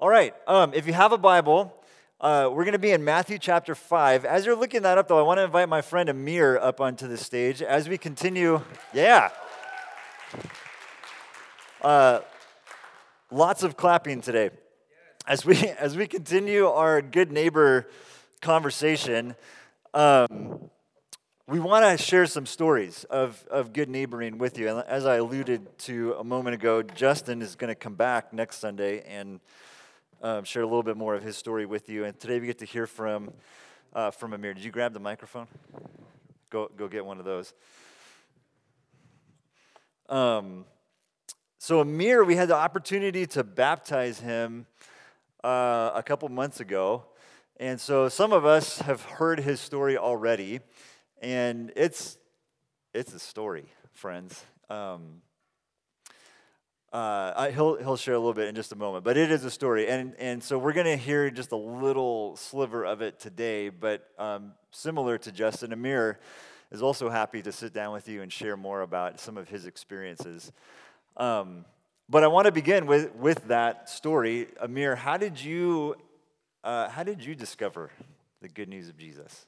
All right, um, if you have a Bible, uh, we're going to be in Matthew chapter 5. As you're looking that up, though, I want to invite my friend Amir up onto the stage as we continue. Yeah. Uh, lots of clapping today. As we, as we continue our good neighbor conversation, um, we want to share some stories of, of good neighboring with you. And as I alluded to a moment ago, Justin is going to come back next Sunday and um, share a little bit more of his story with you. And today we get to hear from, uh, from Amir. Did you grab the microphone? Go, go get one of those. Um, so, Amir, we had the opportunity to baptize him uh, a couple months ago. And so, some of us have heard his story already. And it's, it's a story, friends. Um, uh, I, he'll, he'll share a little bit in just a moment, but it is a story. And, and so we're going to hear just a little sliver of it today, but um, similar to Justin, Amir is also happy to sit down with you and share more about some of his experiences. Um, but I want to begin with, with that story. Amir, how did you, uh, how did you discover the good news of Jesus?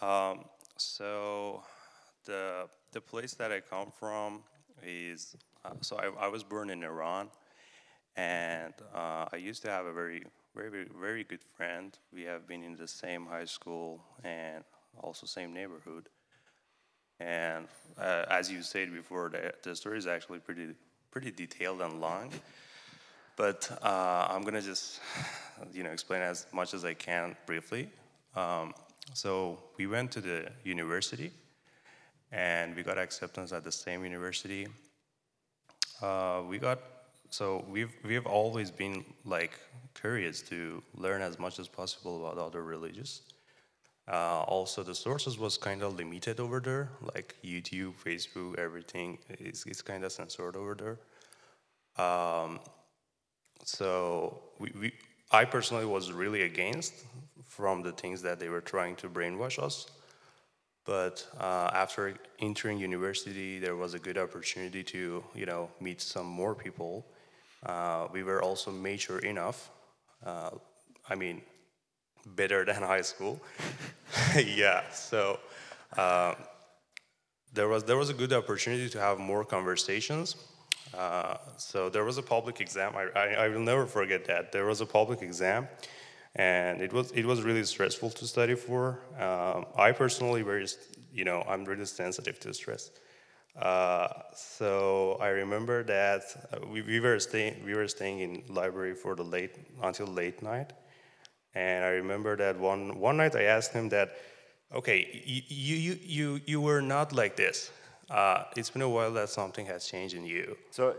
Um, so the the place that I come from is so I, I, was born in Iran, and uh, I used to have a very very very good friend. We have been in the same high school and also same neighborhood. And uh, as you said before, the, the story is actually pretty pretty detailed and long. But uh, I'm gonna just you know explain as much as I can briefly. Um, so we went to the university and we got acceptance at the same university. Uh, we got so we've we've always been like curious to learn as much as possible about other religions. Uh, also, the sources was kind of limited over there, like YouTube, Facebook, everything is is kind of censored over there. Um, so we, we I personally was really against from the things that they were trying to brainwash us. But uh, after entering university, there was a good opportunity to, you know, meet some more people. Uh, we were also mature enough. Uh, I mean, better than high school. yeah. So uh, there was there was a good opportunity to have more conversations. Uh, so there was a public exam. I, I, I, will never forget that. There was a public exam, and it was it was really stressful to study for. Um, I personally, very you know, I'm really sensitive to stress. Uh, so I remember that uh, we, we were staying we were staying in library for the late until late night, and I remember that one one night I asked him that, okay, you you you you were not like this uh, it's been a while that something has changed in you. So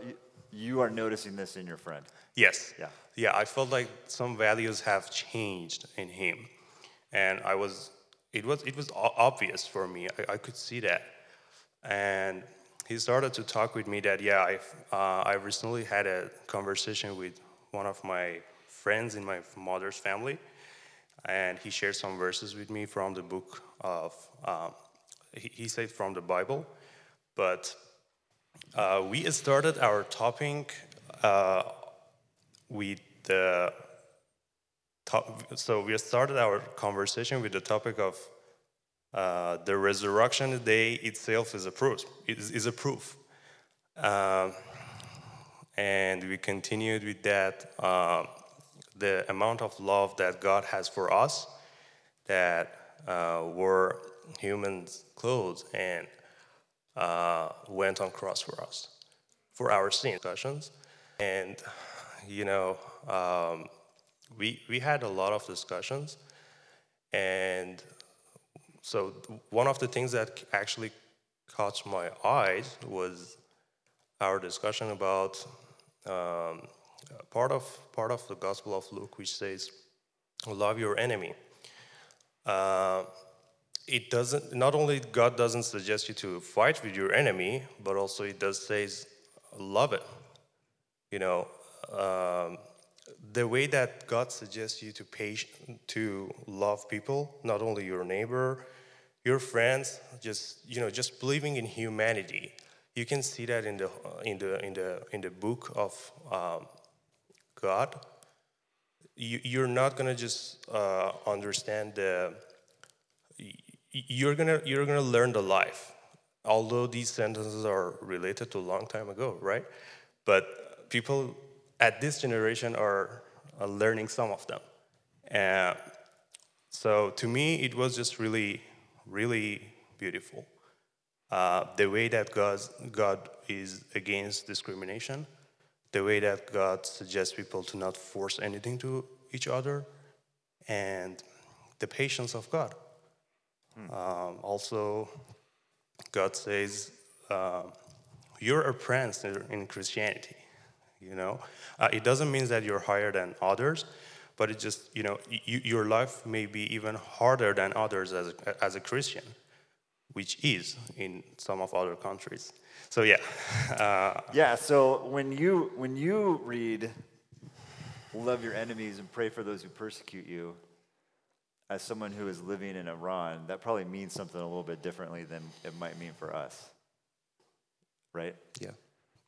you are noticing this in your friend? Yes. Yeah. Yeah, I felt like some values have changed in him. And I was, it was, it was obvious for me. I, I could see that. And he started to talk with me that, yeah, I've, uh, I recently had a conversation with one of my friends in my mother's family. And he shared some verses with me from the book of, um, he, he said from the Bible but uh, we started our topic uh, with the top, so we started our conversation with the topic of uh, the resurrection day itself is a proof. Is, is a proof, um, and we continued with that. Uh, the amount of love that God has for us, that uh, were humans' clothes and uh, went on cross for us, for our sin discussions. And, you know, um, we, we had a lot of discussions. And so one of the things that actually caught my eyes was our discussion about um, part of part of the Gospel of Luke, which says, "Love your enemy." Uh, it doesn't not only god doesn't suggest you to fight with your enemy but also it does says love it you know um, the way that god suggests you to to love people not only your neighbor your friends just you know just believing in humanity you can see that in the in the in the in the book of um, God, you, you're not gonna just uh, understand the. You're gonna you're gonna learn the life, although these sentences are related to a long time ago, right? But people at this generation are, are learning some of them, so to me, it was just really, really beautiful. Uh, the way that God, God is against discrimination, the way that God suggests people to not force anything to each other, and the patience of God. Um, also, God says, uh, you're a prince in in Christianity. You know, uh, it doesn't mean that you're higher than others, but it just, you know, your life may be even harder than others as a, as a Christian, which is in some of other countries. So yeah, uh, Yeah, so when you when you read love your enemies and pray for those who persecute you as someone who is living in Iran, that probably means something a little bit differently than it might mean for us. Right? yeah,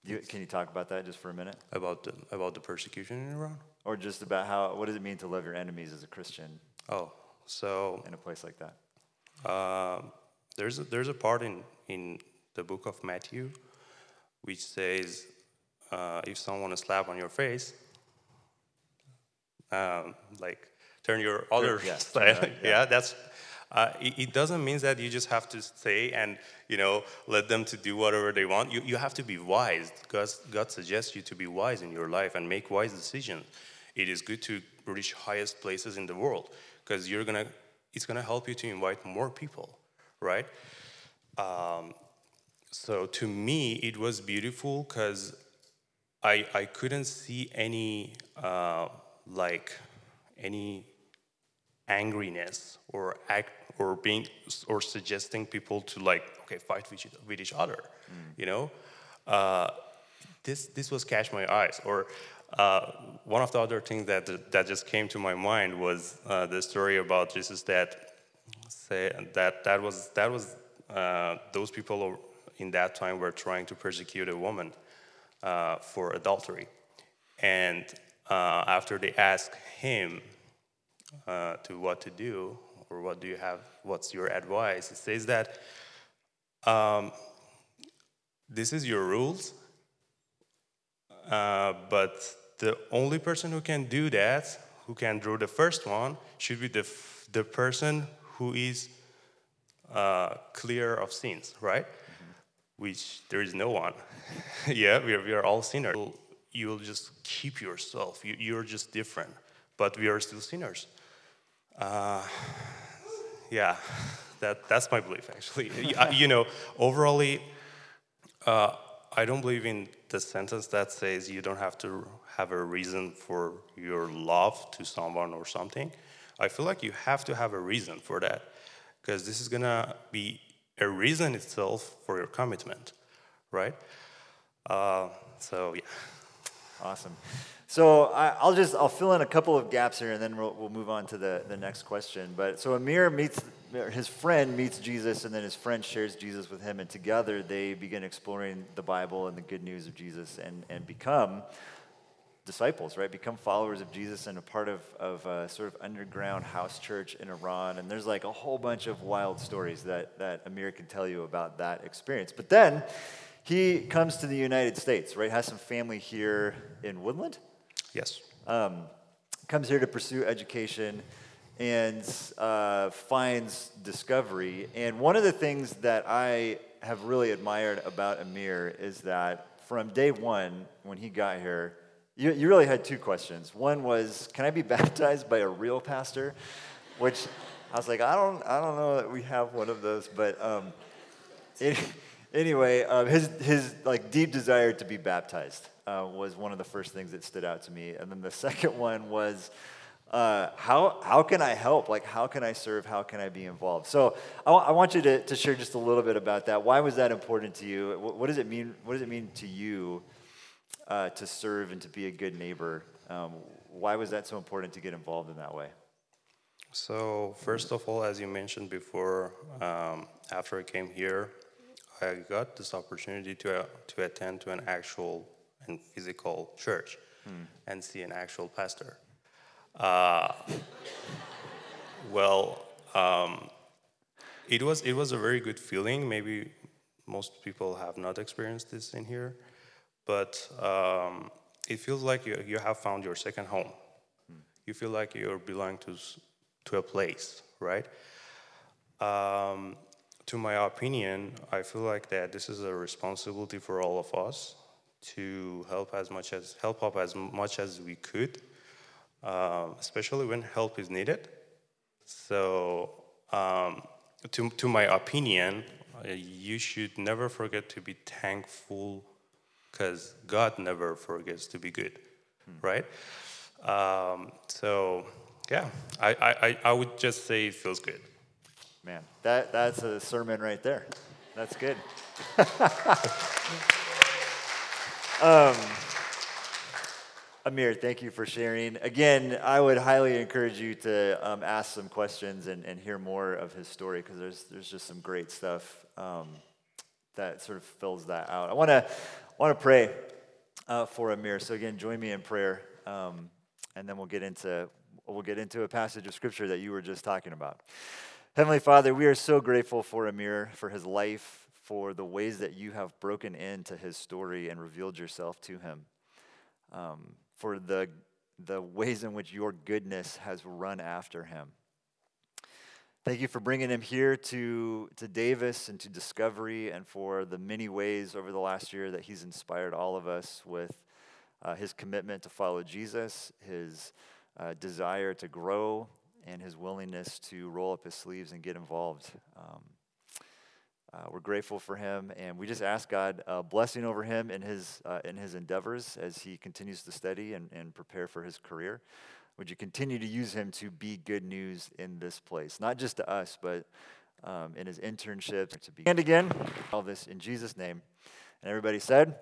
You, can you talk about that just for a minute? about the, about the persecution in Iran. Or just about how what does it mean to love your enemies as a Christian Oh, so in a place like that? Um, there's a, there's a part in, in the book of Matthew which says uh, if someone is slap on your face, um, like turn your other yeah, side. around, yeah. that's. Uh, it, it doesn't mean that you just have to stay and you know let them to do whatever they want. You, you have to be wise. God, God suggests you to be wise in your life and make wise decisions. It is good to reach highest places in the world because you're gonna. It's gonna help you to invite more people, right? Um, so to me, it was beautiful because I I couldn't see any uh, like any angriness or act or being or suggesting people to like okay fight with each, with each other, you know. Uh, this this was catch my eyes. Or uh, one of the other things that that just came to my mind was uh, the story about Jesus that say that that was that was uh, those people in that time were trying to persecute a woman uh, for adultery, and uh, after they asked him uh, to what to do or what do you have, what's your advice, it says that um, this is your rules, uh, but the only person who can do that, who can draw the first one, should be the, f- the person who is uh, clear of sins, right? Which there is no one. yeah, we are, we are all sinners. You'll just keep yourself, you, you're just different, but we are still sinners. Uh, yeah, that, that's my belief actually. Y- you know, overally, uh, I don't believe in the sentence that says you don't have to have a reason for your love to someone or something. I feel like you have to have a reason for that because this is gonna be a reason itself for your commitment, right? Uh, so yeah. Awesome. So I, I'll just I'll fill in a couple of gaps here, and then we'll, we'll move on to the, the next question. But so Amir meets his friend meets Jesus, and then his friend shares Jesus with him, and together they begin exploring the Bible and the good news of Jesus, and and become disciples, right? Become followers of Jesus and a part of, of a sort of underground house church in Iran. And there's like a whole bunch of wild stories that, that Amir can tell you about that experience. But then he comes to the United States, right? Has some family here in Woodland. Yes. Um, comes here to pursue education and uh, finds discovery. And one of the things that I have really admired about Amir is that from day one, when he got here, you, you really had two questions. One was, can I be baptized by a real pastor? Which I was like, I don't, I don't know that we have one of those, but um, any- anyway, um, his his like deep desire to be baptized uh, was one of the first things that stood out to me, and then the second one was. Uh, how, how can I help? Like, how can I serve? How can I be involved? So, I wa- I want you to, to share just a little bit about that. Why was that important to you? What, what does it mean? What does it mean to you uh, to serve and to be a good neighbor? Um, why was that so important to get involved in that way? So first of all, as you mentioned before, um, after I came here, I got this opportunity to uh, to attend to an actual and physical church. and see an actual pastor. Uh, well, um, it was it was a very good feeling. Maybe most people have not experienced this in here, but um, it feels like you, you have found your second home. You feel like you belong to to a place, right? Um, to my opinion, I feel like that this is a responsibility for all of us to help as much as help up as much as we could, uh, especially when help is needed. So, um, to to my opinion, uh, you should never forget to be thankful, because God never forgets to be good, right? Um, so, yeah, I I- I would just say it feels good. Man, that, that's a sermon right there. That's good. um, Amir, thank you for sharing. Again, I would highly encourage you to um, ask some questions and, and hear more of his story because there's, there's just some great stuff um, that sort of fills that out. I want to want to pray uh, for Amir. So again, join me in prayer, um, and then we'll get into we'll get into a passage of scripture that you were just talking about. Heavenly Father, we are so grateful for Amir, for his life, for the ways that you have broken into his story and revealed yourself to him, um, for the, the ways in which your goodness has run after him. Thank you for bringing him here to, to Davis and to Discovery, and for the many ways over the last year that he's inspired all of us with uh, his commitment to follow Jesus, his uh, desire to grow, and his willingness to roll up his sleeves and get involved. Um, uh, we're grateful for him, and we just ask God uh, blessing over him in his uh, in his endeavors as he continues to study and, and prepare for his career. Would you continue to use him to be good news in this place, not just to us, but um, in his internships to be. And again, all this in Jesus' name, and everybody said,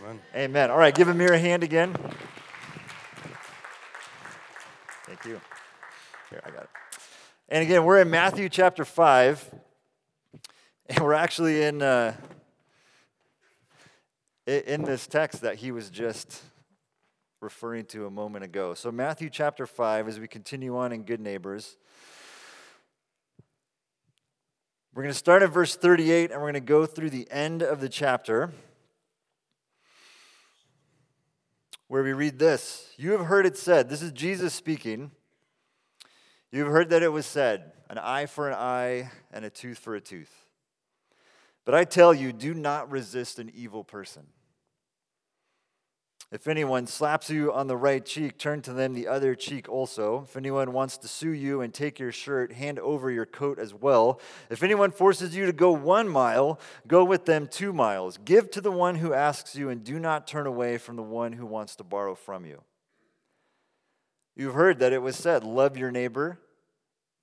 Amen. Amen. All right, give Amir a hand again. Thank you. Here, I got it. And again, we're in Matthew chapter 5, and we're actually in, uh, in this text that he was just referring to a moment ago. So, Matthew chapter 5, as we continue on in Good Neighbors, we're going to start at verse 38 and we're going to go through the end of the chapter. where we read this You have heard it said, this is Jesus speaking. You have heard that it was said, an eye for an eye and a tooth for a tooth. But I tell you, do not resist an evil person. If anyone slaps you on the right cheek, turn to them the other cheek also. If anyone wants to sue you and take your shirt, hand over your coat as well. If anyone forces you to go one mile, go with them two miles. Give to the one who asks you, and do not turn away from the one who wants to borrow from you. You've heard that it was said, Love your neighbor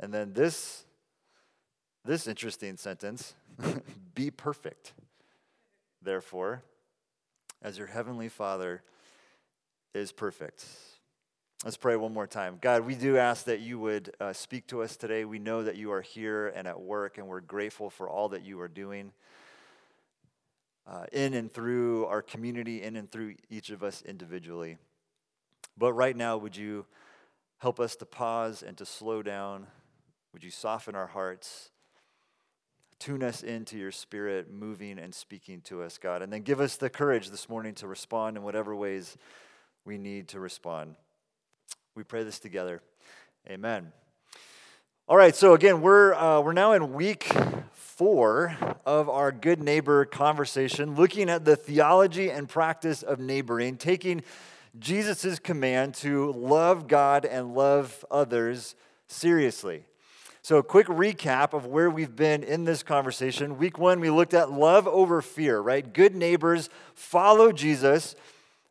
And then this this interesting sentence, be perfect. Therefore, as your heavenly Father is perfect. Let's pray one more time. God, we do ask that you would uh, speak to us today. We know that you are here and at work, and we're grateful for all that you are doing uh, in and through our community, in and through each of us individually. But right now, would you help us to pause and to slow down? Would you soften our hearts? Tune us into your spirit, moving and speaking to us, God. And then give us the courage this morning to respond in whatever ways we need to respond. We pray this together. Amen. All right, so again, we're, uh, we're now in week four of our Good Neighbor conversation, looking at the theology and practice of neighboring, taking Jesus' command to love God and love others seriously. So, a quick recap of where we've been in this conversation. Week one, we looked at love over fear, right? Good neighbors follow Jesus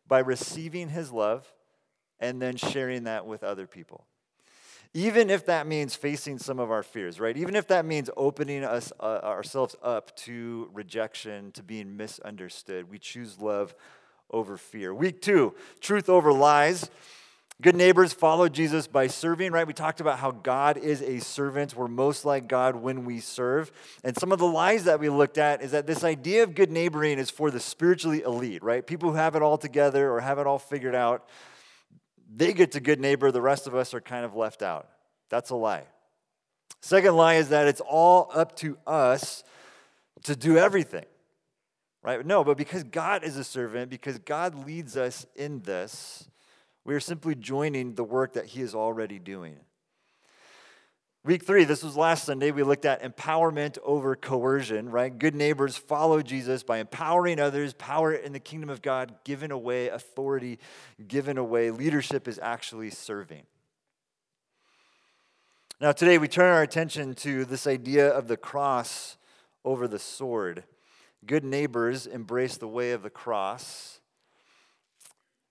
by receiving his love and then sharing that with other people. Even if that means facing some of our fears, right? Even if that means opening us uh, ourselves up to rejection, to being misunderstood, we choose love over fear. Week 2, truth over lies. Good neighbors follow Jesus by serving, right? We talked about how God is a servant. We're most like God when we serve. And some of the lies that we looked at is that this idea of good neighboring is for the spiritually elite, right? People who have it all together or have it all figured out. They get to good neighbor, the rest of us are kind of left out. That's a lie. Second lie is that it's all up to us to do everything. Right? No, but because God is a servant, because God leads us in this, we are simply joining the work that He is already doing. Week three, this was last Sunday, we looked at empowerment over coercion, right? Good neighbors follow Jesus by empowering others, power in the kingdom of God, given away authority, given away. Leadership is actually serving. Now, today we turn our attention to this idea of the cross over the sword. Good neighbors embrace the way of the cross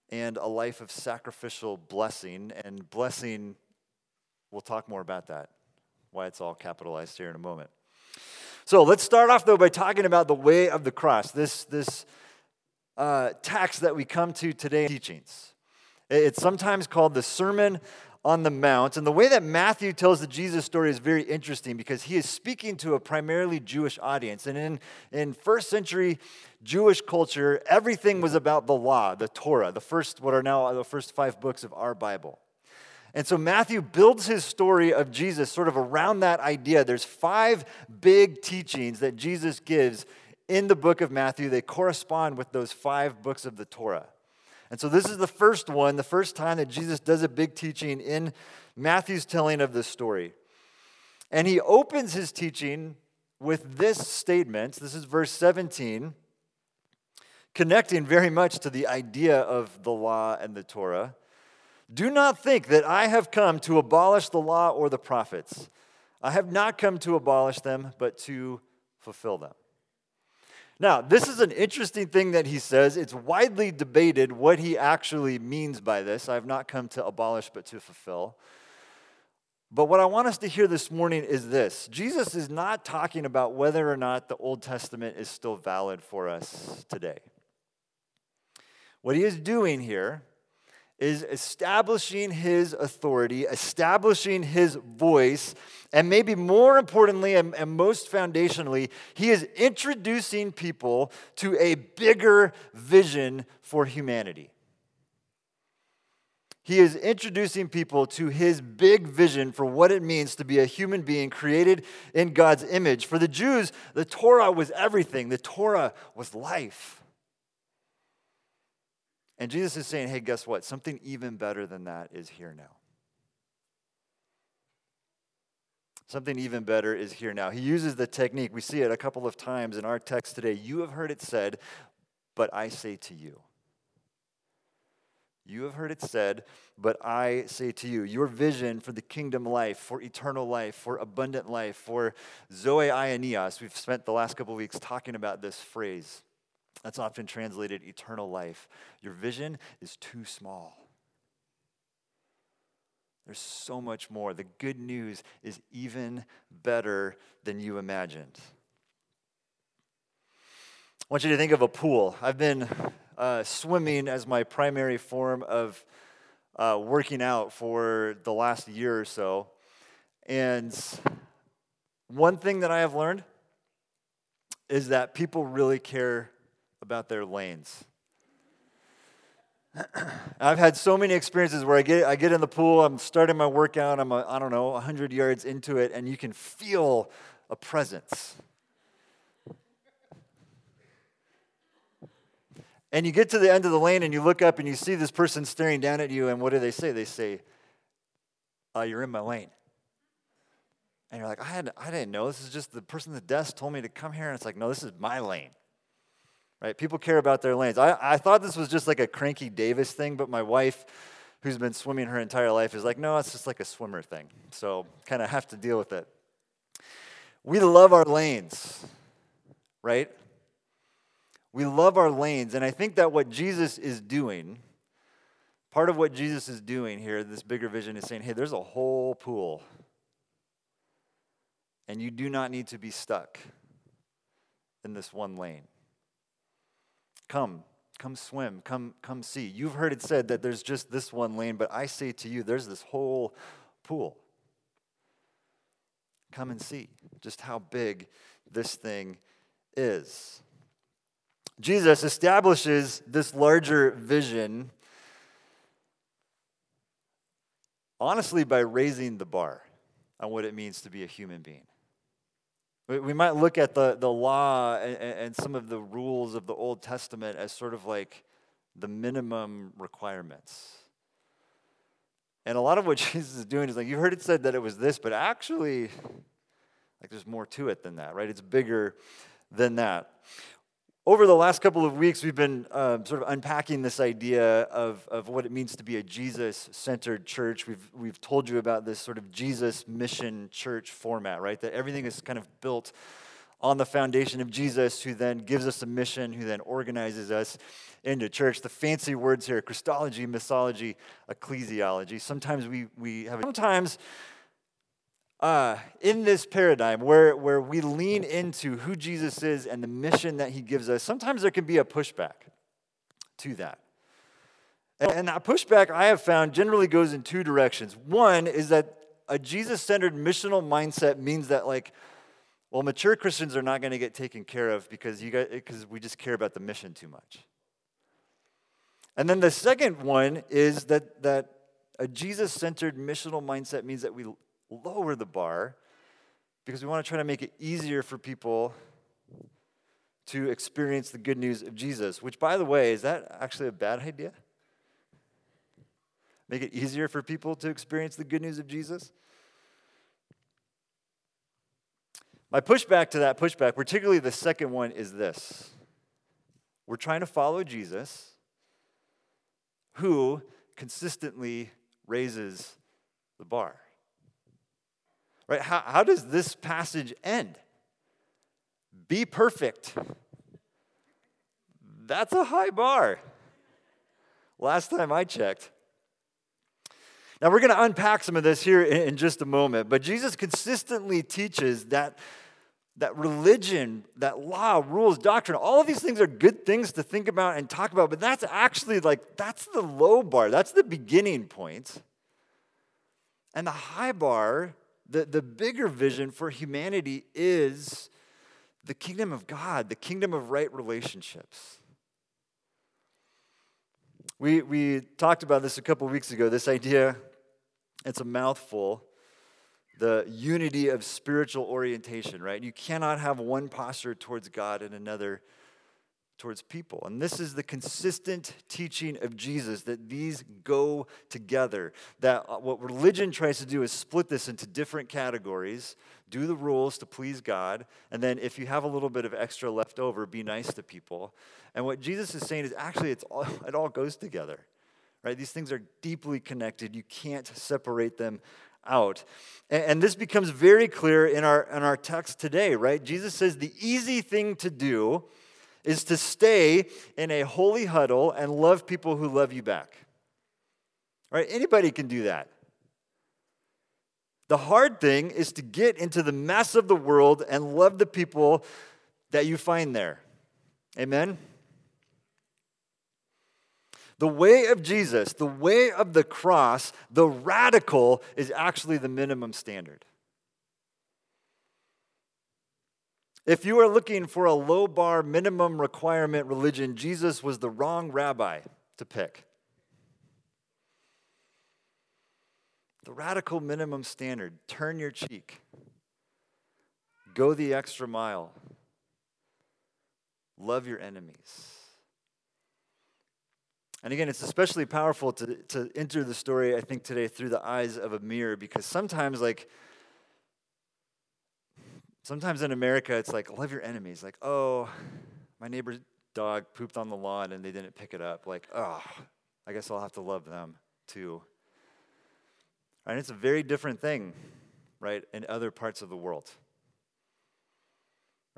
and a life of sacrificial blessing. And blessing, we'll talk more about that, why it's all capitalized here in a moment. So let's start off, though, by talking about the way of the cross, this, this uh, text that we come to today, teachings. It's sometimes called the Sermon on the Mount. And the way that Matthew tells the Jesus story is very interesting because he is speaking to a primarily Jewish audience. And in, in first century Jewish culture, everything was about the law, the Torah, the first, what are now the first five books of our Bible. And so Matthew builds his story of Jesus sort of around that idea. There's five big teachings that Jesus gives in the book of Matthew. They correspond with those five books of the Torah. And so this is the first one, the first time that Jesus does a big teaching in Matthew's telling of this story. And he opens his teaching with this statement. This is verse 17, connecting very much to the idea of the law and the Torah. Do not think that I have come to abolish the law or the prophets. I have not come to abolish them, but to fulfill them. Now, this is an interesting thing that he says. It's widely debated what he actually means by this. I have not come to abolish, but to fulfill. But what I want us to hear this morning is this Jesus is not talking about whether or not the Old Testament is still valid for us today. What he is doing here is establishing his authority, establishing his voice, and maybe more importantly and, and, most foundationally, he is introducing people to a bigger vision for humanity. He is introducing people to his big vision for what it means to be a human being created in God's image. For the Jews, the Torah was everything, the Torah was life. And Jesus is saying, hey, guess what? Something even better than that is here now. Something even better is here now. He uses the technique. We see it a couple of times in our text today. You have heard it said, but I say to you. You have heard it said, but I say to you, your vision for the kingdom life, for eternal life, for abundant life, for Zoe Aionios, we've spent the last couple of weeks talking about this phrase. That's often translated eternal life. Your vision is too small. There's so much more. The good news is even better than you imagined. I want you to think of a pool. I've been uh, swimming as my primary form of uh, working out for the last year or so. And one thing that I have learned is that people really care about their lanes. I've had so many experiences where I get, I get in the pool, I'm starting my workout, I'm, a, I don't know, 100 yards into it, and you can feel a presence. And you get to the end of the lane and you look up and you see this person staring down at you, and what do they say? They say, uh, You're in my lane. And you're like, I, had, I didn't know. This is just the person at the desk told me to come here. And it's like, No, this is my lane right? People care about their lanes. I, I thought this was just like a cranky Davis thing, but my wife, who's been swimming her entire life, is like, no, it's just like a swimmer thing. So kind of have to deal with it. We love our lanes, right? We love our lanes. And I think that what Jesus is doing, part of what Jesus is doing here, this bigger vision, is saying, hey, there's a whole pool. And you do not need to be stuck in this one lane. Come, come swim, come, come see. You've heard it said that there's just this one lane, but I say to you, there's this whole pool. Come and see just how big this thing is. Jesus establishes this larger vision, honestly, by raising the bar on what it means to be a human being. We might look at the, the law and, and some of the rules of the Old Testament as sort of like the minimum requirements. And a lot of what Jesus is doing is like, you've heard it said that it was this, but actually, like there's more to it than that, right? It's bigger than that. Over the last couple of weeks, we've been uh, sort of unpacking this idea of, of what it means to be a Jesus centered church. We've, we've told you about this sort of Jesus mission church format, right? That everything is kind of built on the foundation of Jesus, who then gives us a mission, who then organizes us into church. The fancy words here Christology, Missiology, ecclesiology. Sometimes we, we have, sometimes uh, in this paradigm where, where we lean into who Jesus is and the mission that he gives us, sometimes there can be a pushback to that. And, that pushback I have found generally goes in two directions. One is that a Jesus centered missional mindset means that, like, well, mature Christians are not going to get taken care of because, you got, because we just care about the mission too much. And then the second one is that, that a Jesus centered missional mindset means that we lower the bar because we want to try to make it easier for people to experience the good news of Jesus, which, by the way, is that actually a bad idea? Make it easier for people to experience the good news of Jesus? My pushback to that pushback, particularly the second one, is this we're trying to follow Jesus who consistently raises the bar. Right? How, how does this passage end? Be perfect. That's a high bar. Last time I checked. Now, we're going to unpack some of this here in, just a moment, but Jesus consistently teaches that, that religion, that law, rules, doctrine, all of these things are good things to think about and talk about, but that's actually like, that's the low bar. That's the beginning point. And the high bar the, the bigger vision for humanity is the kingdom of God, the kingdom of right relationships. We, we talked about this a couple weeks ago this idea, it's a mouthful, the unity of spiritual orientation, right? You cannot have one posture towards God and another towards people. And this is the consistent teaching of Jesus that these go together. That uh, what religion tries to do is split this into different categories, do the rules to please God, and then if you have a little bit of extra left over, be nice to people. And what Jesus is saying is actually it's all, it all goes together. Right? These things are deeply connected. You can't separate them out. And, and this becomes very clear in our in our text today, right? Jesus says the easy thing to do is to stay in a holy huddle and love people who love you back. Right? Anybody can do that. The hard thing is to get into the mess of the world and love the people that you find there. Amen? The way of Jesus, the way of the cross, the radical is actually the minimum standard. If you are looking for a low bar minimum requirement religion, Jesus was the wrong rabbi to pick. The radical minimum standard turn your cheek, go the extra mile, love your enemies. And again, it's especially powerful to, to enter the story, I think, today through the eyes of Amir because sometimes, like, Sometimes in America, it's like, love your enemies. Like, oh, my neighbor's dog pooped on the lawn and they didn't pick it up. Like, oh, I guess I'll have to love them too. And it's a very different thing, right, in other parts of the world.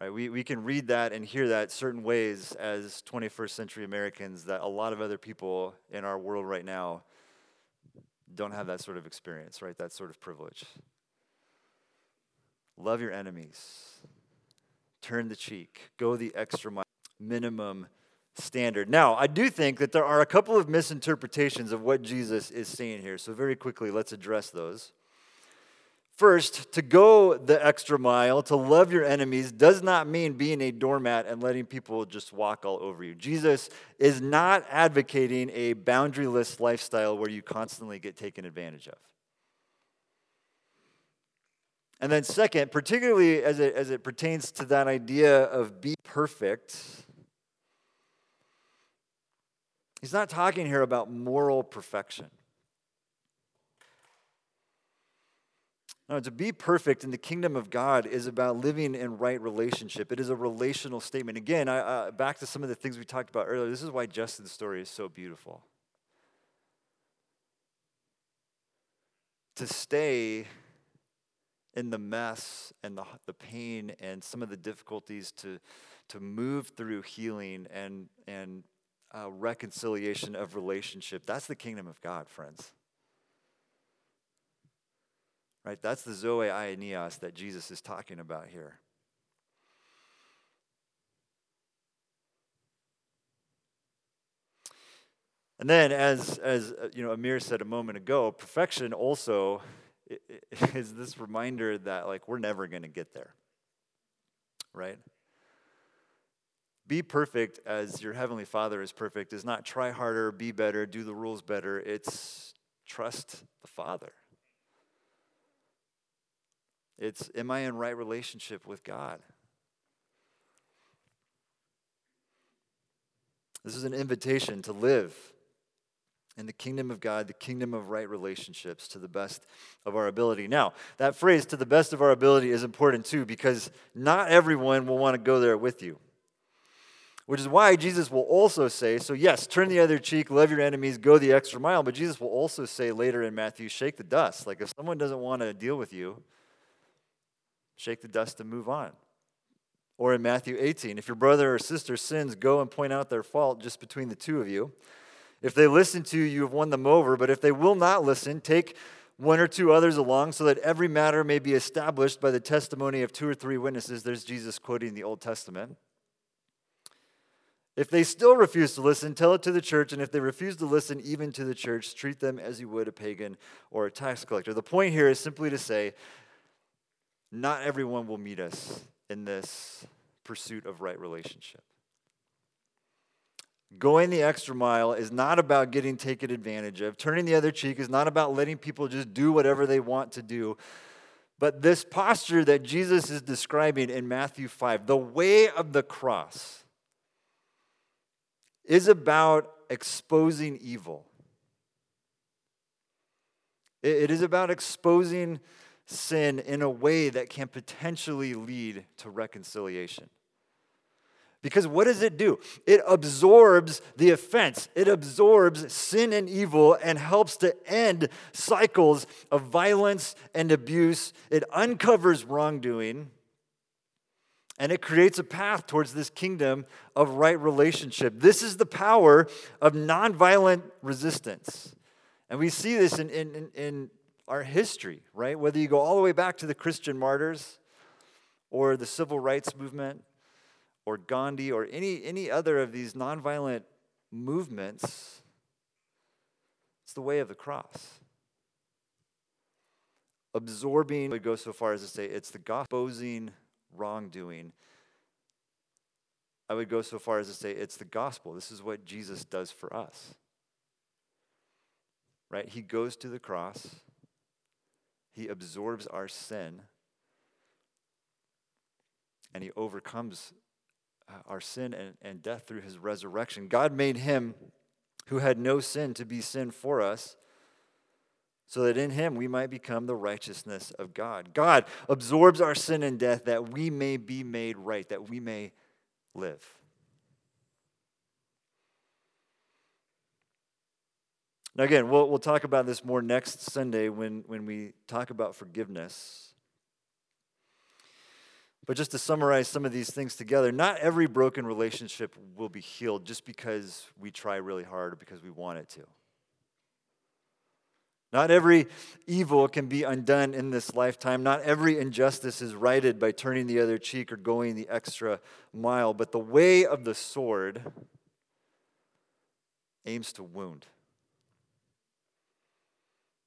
Right? We, we can read that and hear that certain ways as 21st century Americans that a lot of other people in our world right now don't have that sort of experience, right? That sort of privilege. Love your enemies. Turn the cheek. Go the extra mile. Minimum standard. Now, I do think that there are a couple of misinterpretations of what Jesus is saying here. So, very quickly, let's address those. First, to go the extra mile, to love your enemies, does not mean being a doormat and letting people just walk all over you. Jesus is not advocating a boundaryless lifestyle where you constantly get taken advantage of. And then, second, particularly as it, as it pertains to that idea of be perfect, he's not talking here about moral perfection. No, to be perfect in the kingdom of God is about living in right relationship. It is a relational statement. Again, I, uh, back to some of the things we talked about earlier. This is why Justin's story is so beautiful. To stay in the mess and the, the pain and some of the difficulties to, to move through healing and, and uh, reconciliation of relationship. That's the kingdom of God, friends. Right? That's the Zoe Aionios that Jesus is talking about here. And then, as, as uh, you know, Amir said a moment ago, perfection also is this reminder that like we're never going to get there. Right? Be perfect as your heavenly Father is perfect is not try harder, be better, do the rules better. It's trust the Father. It's, am I in right relationship with God? This is an invitation to live in the kingdom of God, the kingdom of right relationships to the best of our ability. Now, that phrase, to the best of our ability, is important too because not everyone will want to go there with you. Which is why Jesus will also say, so yes, turn the other cheek, love your enemies, go the extra mile. But Jesus will also say later in Matthew, shake the dust. Like if someone doesn't want to deal with you, shake the dust and move on. Or in Matthew 18, if your brother or sister sins, go and point out their fault just between the two of you. If they listen to you, you have won them over. But if they will not listen, take one or two others along so that every matter may be established by the testimony of two or three witnesses. There's Jesus quoting the Old Testament. If they still refuse to listen, tell it to the church. And if they refuse to listen even to the church, treat them as you would a pagan or a tax collector. The point here is simply to say not everyone will meet us in this pursuit of right relationship. Going the extra mile is not about getting taken advantage of. Turning the other cheek is not about letting people just do whatever they want to do. But this posture that Jesus is describing in Matthew 5, the way of the cross, is about exposing evil. It is about exposing sin in a way that can potentially lead to reconciliation. Because what does it do? It absorbs the offense. It absorbs sin and evil and helps to end cycles of violence and abuse. It uncovers wrongdoing and it creates a path towards this kingdom of right relationship. This is the power of nonviolent resistance. And we see this in, in, in our history, right? Whether you go all the way back to the Christian martyrs or the civil rights movement or Gandhi or any, any other of these nonviolent movements, it's the way of the cross. Absorbing, I would go so far as to say it's the gospel, exposing wrongdoing. I would go so far as to say it's the gospel. This is what Jesus does for us. Right? He goes to the cross he absorbs our sin and he overcomes Uh, our sin and, and death through his resurrection. God made him who had no sin to be sin for us so that in him we might become the righteousness of God. God absorbs our sin and death that we may be made right, that we may live. Now, again, we'll, we'll talk about this more next Sunday when, when we talk about forgiveness. But just to summarize some of these things together, not every broken relationship will be healed just because we try really hard or because we want it to. Not every evil can be undone in this lifetime. Not every injustice is righted by turning the other cheek or going the extra mile. But the way of the sword aims to wound,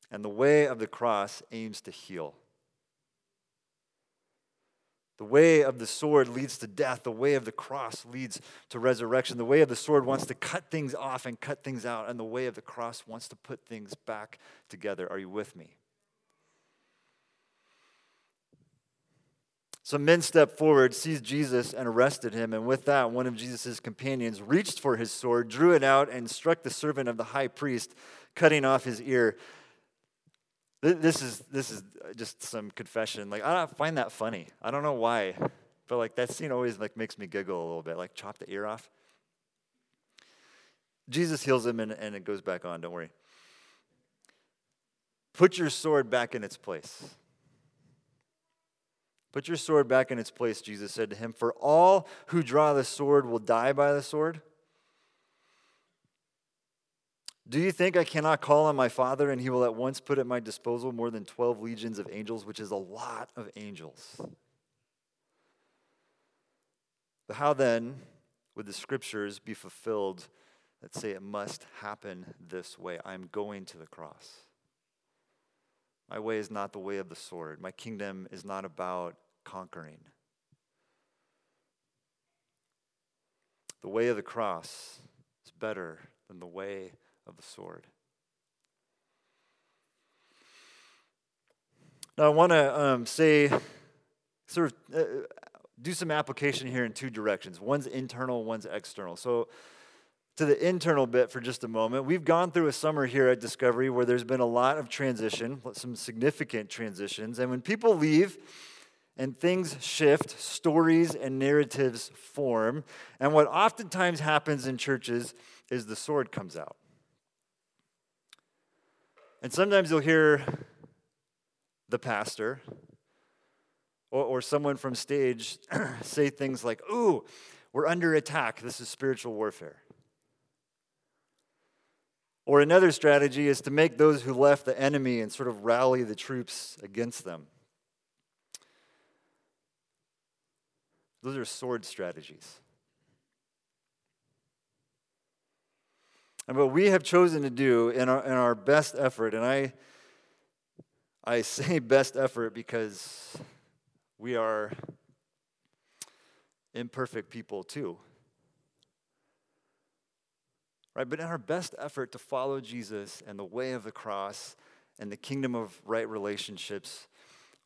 and the way of the cross aims to heal. The way of the sword leads to death. The way of the cross leads to resurrection. The way of the sword wants to cut things off and cut things out, and the way of the cross wants to put things back together. Are you with me? Some men stepped forward, seized Jesus, and arrested him. And with that, one of Jesus' companions reached for his sword, drew it out, and struck the servant of the high priest, cutting off his ear. This is this is uh, just some confession. Like I find that funny. I don't know why, but like that scene always like makes me giggle a little bit. Like chop the ear off. Jesus heals him and, and it goes back on. Don't worry. Put your sword back in its place. Put your sword back in its place, Jesus said to him. For all who draw the sword will die by the sword. Do you think I cannot call on my Father and he will at once put at my disposal more than 12 legions of angels, which is a lot of angels? But how then would the scriptures be fulfilled that say it must happen this way? I'm going to the cross. My way is not the way of the sword. My kingdom is not about conquering. The way of the cross is better than the way of the sword. Now, I want to um, say, sort of, uh, do some application here in two directions. One's internal, one's external. So, to the internal bit for just a moment, we've gone through a summer here at Discovery where there's been a lot of transition, some significant transitions. And when people leave, and things shift, stories and narratives form. And what oftentimes happens in churches is the sword comes out. And sometimes you'll hear the pastor or, or someone from stage say things like, Ooh, we're under attack. This is spiritual warfare. Or another strategy is to make those who left the enemy and sort of rally the troops against them. Those are sword strategies. And what we have chosen to do in our, in our best effort, and I, I say best effort because we are imperfect people too. Right? But in our best effort to follow Jesus and the way of the cross and the kingdom of right relationships,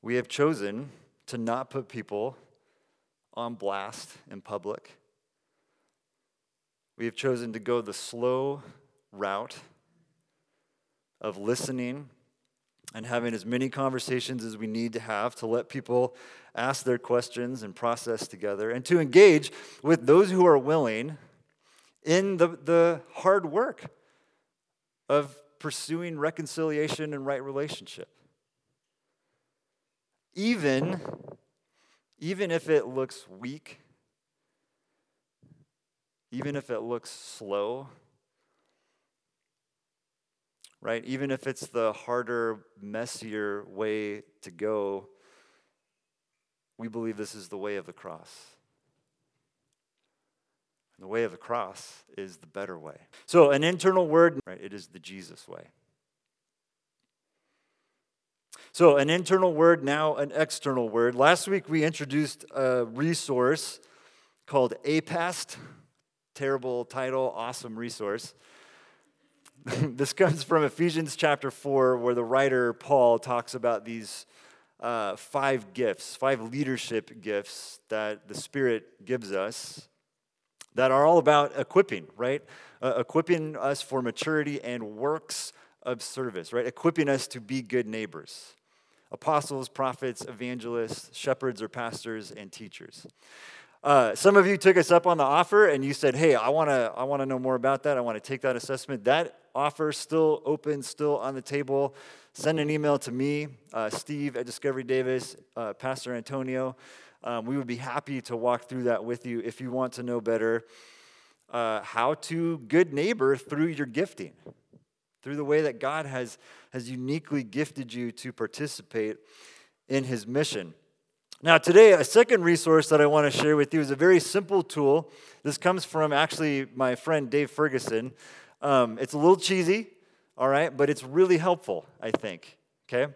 we have chosen to not put people on blast in public we have chosen to go the slow route of listening and having as many conversations as we need to have to let people ask their questions and process together, and to engage with those who are willing in the, the hard work of pursuing reconciliation and right relationship. Even, even if it looks weak even if it looks slow, right? Even if it's the harder, messier way to go, we believe this is the way of the cross. And the way of the cross is the better way. So, an internal word, right? It is the Jesus way. So, an internal word, now an external word. Last week we introduced a resource called APEST terrible title, awesome resource. this comes from Ephesians chapter 4, where the writer Paul talks about these uh, five gifts, five leadership gifts that the Spirit gives us that are all about equipping, right? Uh, equipping us for maturity and works of service, right? Equipping us to be good neighbors apostles, prophets, evangelists, shepherds or pastors, and teachers. Uh, some of you took us up on the offer and you said, hey, I want to I wanna know more about that. I want to take that assessment. That offer is still open, still on the table. Send an email to me, uh, Steve at Discovery Davis, uh, Pastor Antonio. Um, we would be happy to walk through that with you if you want to know better uh, how to good neighbor through your gifting, through the way that God has, has uniquely gifted you to participate in his mission. Now, today, a second resource that I want to share with you is a very simple tool. This comes from actually my friend Dave Ferguson. Um, it's a little cheesy, all right, but it's really helpful, I think, okay?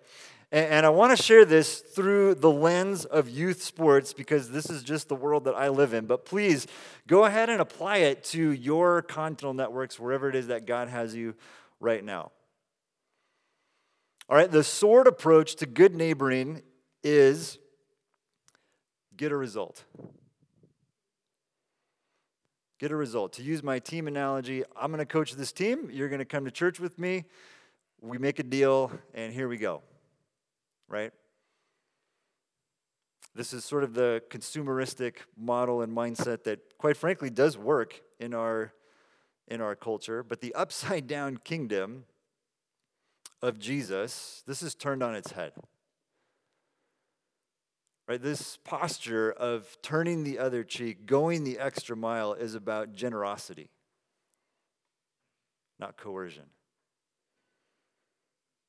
And, and I want to share this through the lens of youth sports because this is just the world that I live in. But please go ahead and apply it to your continental networks, wherever it is that God has you right now. All right, the sword approach to good neighboring is get a result. Get a result. To use my team analogy, I'm going to coach this team. You're going to come to church with me. We make a deal, and here we go. Right? This is sort of the consumeristic model and mindset that, quite frankly, does work in our, in our culture. But the upside down kingdom of Jesus, this is turned on its head. Right? This posture of turning the other cheek, going the extra mile, is about generosity, not coercion.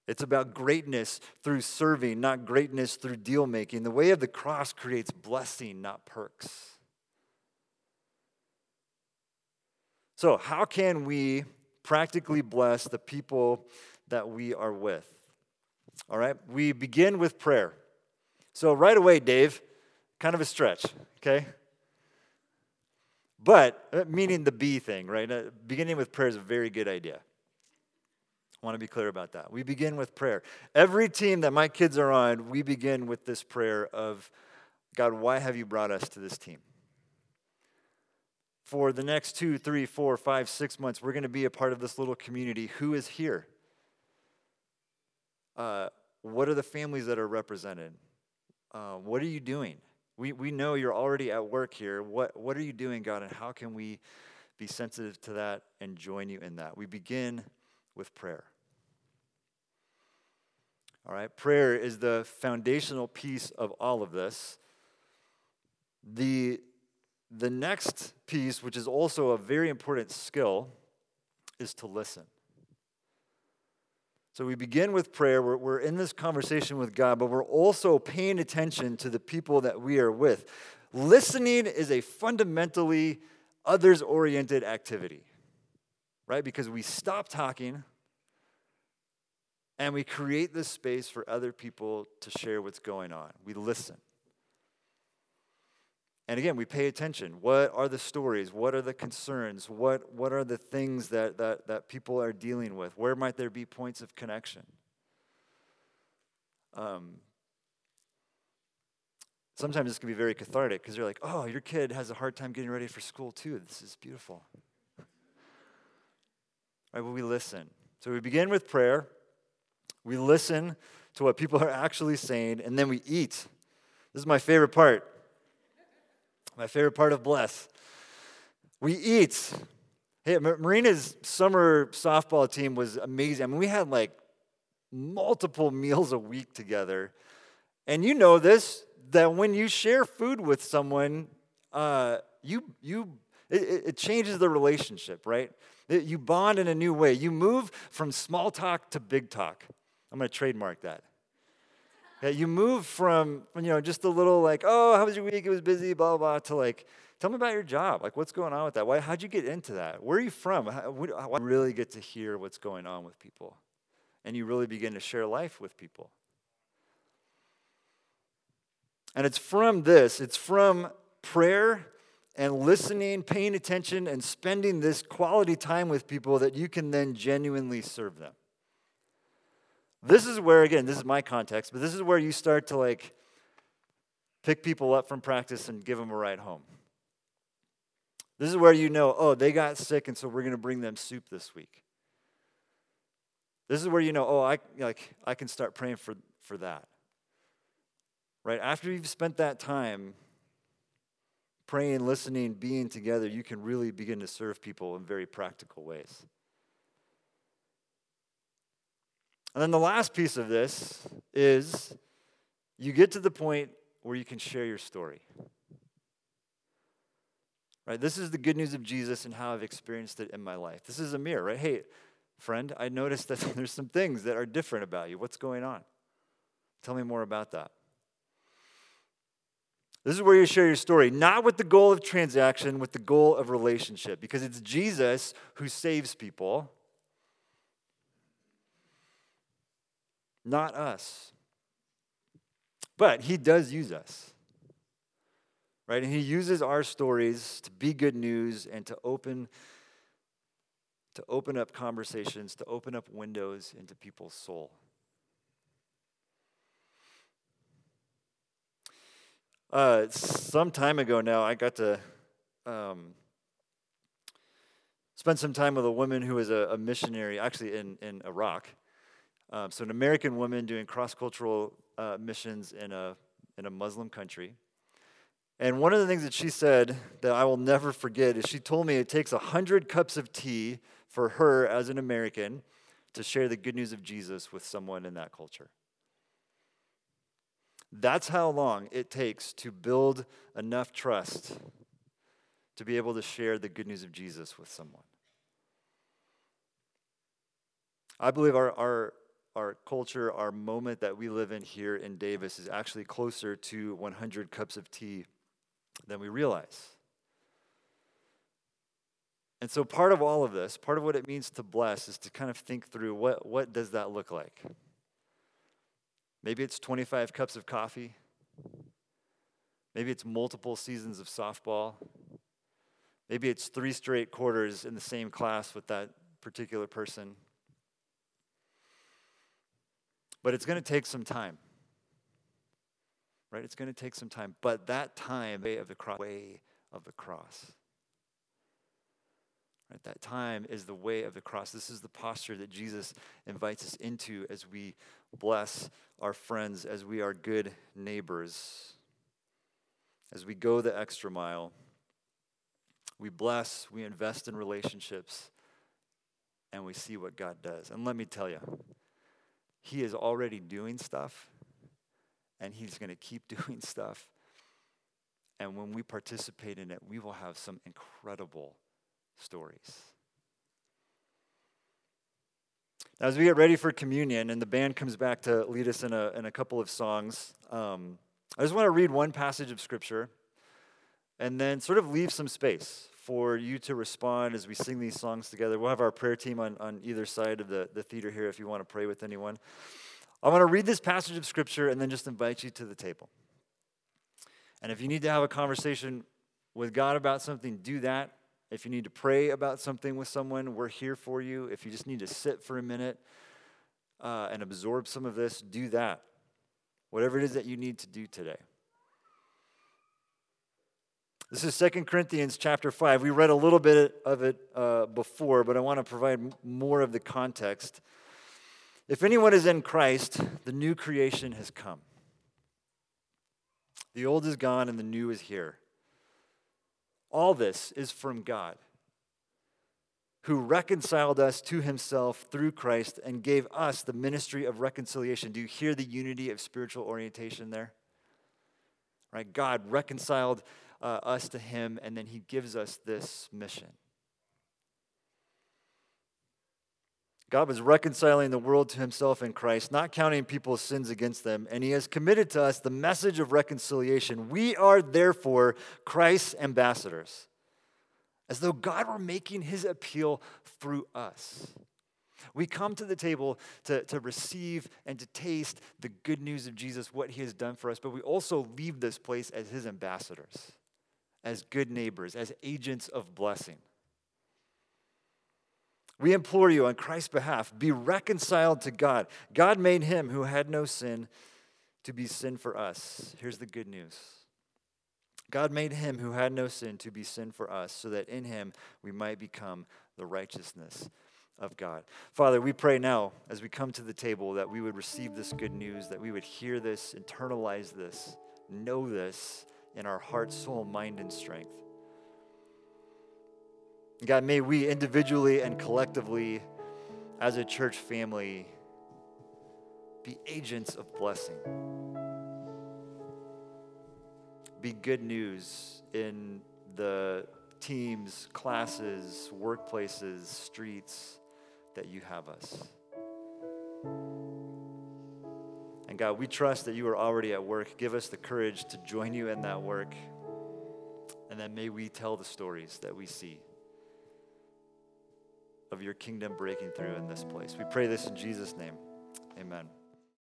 It's about greatness through serving, not greatness through deal making. The way of the cross creates blessing, not perks. So, how can we practically bless the people that we are with? All right, we begin with prayer. So, right away, Dave, kind of a stretch, okay? But, uh, meaning the B thing, right? Uh, beginning with prayer is a very good idea. I want to be clear about that. We begin with prayer. Every team that my kids are on, we begin with this prayer of God, why have you brought us to this team? For the next two, three, four, five, six months, we're going to be a part of this little community. Who is here? Uh, what are the families that are represented? Uh, what are you doing? We, we know you're already at work here. What, what are you doing, God, and how can we be sensitive to that and join you in that? We begin with prayer. All right, prayer is the foundational piece of all of this. The, the next piece, which is also a very important skill, is to listen. So we begin with prayer. We're, we're in this conversation with God, but we're also paying attention to the people that we are with. Listening is a fundamentally others oriented activity, right? Because we stop talking and we create this space for other people to share what's going on. We listen. And again, we pay attention. What are the stories? What are the concerns? What, what are the things that, that, that people are dealing with? Where might there be points of connection? Um, sometimes this can be very cathartic because you're like, oh, your kid has a hard time getting ready for school too. This is beautiful. Right, well, we listen. So we begin with prayer. We listen to what people are actually saying, and then we eat. This is my favorite part. My favorite part of Bless. We eat. Hey, Marina's summer softball team was amazing. I mean, we had like multiple meals a week together. And you know this that when you share food with someone, uh, you, you, it, it, changes the relationship, right? You bond in a new way. You move from small talk to big talk. I'm going to trademark that. Yeah, you move from, you know, just a little like, oh, how was your week? It was busy, blah, blah, to like, tell me about your job. Like, what's going on with that? Why, how'd you get into that? Where are you from? How, how, really get to hear what's going on with people. And you really begin to share life with people. And it's from this, it's from prayer and listening, paying attention, and spending this quality time with people that you can then genuinely serve them. This is where, again, this is my context, but this is where you start to like pick people up from practice and give them a ride home. This is where you know, oh, they got sick, and so we're going to bring them soup this week. This is where you know, oh, I like I can start praying for, for that. Right? After you've spent that time praying, listening, being together, you can really begin to serve people in very practical ways. And then the last piece of this is you get to the point where you can share your story. Right? This is the good news of Jesus and how I've experienced it in my life. This is a mirror, right? Hey, friend, I noticed that there's some things that are different about you. What's going on? Tell me more about that. This is where you share your story, not with the goal of transaction, with the goal of relationship, because it's Jesus who saves people, not us. But he does use us. Right? And he uses our stories to be good news and to open to open up conversations, to open up windows into people's soul. Uh, some time ago now, I got to um, spend some time with a woman who was a, a missionary, actually in, in Iraq. Um, so, an American woman doing cross cultural uh, missions in a, in a Muslim country. And one of the things that she said that I will never forget is she told me it takes 100 cups of tea for her as an American to share the good news of Jesus with someone in that culture. That's how long it takes to build enough trust to be able to share the good news of Jesus with someone. I believe our, our, our culture, our moment that we live in here in Davis is actually closer to 100 cups of tea than we realize. And so part of all of this, part of what it means to bless is to kind of think through what, what does that look like? Maybe it's 25 cups of coffee. Maybe it's multiple seasons of softball. Maybe it's three straight quarters in the same class with that particular person. But it's going to take some time. Right? It's going to take some time. But that time, way of the cross, way of the cross. Right? That time is the way of the cross. This is the posture that Jesus invites us into as we bless our friends, as we are good neighbors, as we go the extra mile. We bless, we invest in relationships, and we see what God does. And let me tell you, He is already doing stuff, and He's going to keep doing stuff. And when we participate in it, we will have some incredible stories. Now, as we get ready for communion and the band comes back to lead us in a, in a couple of songs, um, I just want to read one passage of Scripture and then sort of leave some space for you to respond as we sing these songs together. We'll have our prayer team on, on either side of the, the theater here if you want to pray with anyone. I want to read this passage of Scripture and then just invite you to the table. And if you need to have a conversation with God about something, do that. If you need to pray about something with someone, we're here for you. If you just need to sit for a minute uh, and absorb some of this, do that. Whatever it is that you need to do today. This is Second Corinthians chapter 5. We read a little bit of it uh, before, but I want to provide more of the context. If anyone is in Christ, the new creation has come. The old is gone and the new is here. All this is from God, who reconciled us to himself through Christ and gave us the ministry of reconciliation. Do you hear the unity of spiritual orientation there? Right? God reconciled uh, us to him, and then he gives us this mission. God was reconciling the world to himself in Christ, not counting people's sins against them, and he has committed to us the message of reconciliation. We are therefore Christ's ambassadors, as though God were making his appeal through us. We come to the table to, to receive and to taste the good news of Jesus, what he has done for us, but we also leave this place as his ambassadors, as good neighbors, as agents of blessing. We implore you on Christ's behalf, be reconciled to God. God made him who had no sin to be sin for us. Here's the good news God made him who had no sin to be sin for us, so that in him we might become the righteousness of God. Father, we pray now as we come to the table that we would receive this good news, that we would hear this, internalize this, know this in our heart, soul, mind, and strength. God, may we individually and collectively, as a church family, be agents of blessing. be good news in the teams, classes, workplaces, streets that you have us. And God, we trust that you are already at work. Give us the courage to join you in that work. And then may we tell the stories that we see of your kingdom breaking through in this place. We pray this in Jesus' name. Amen.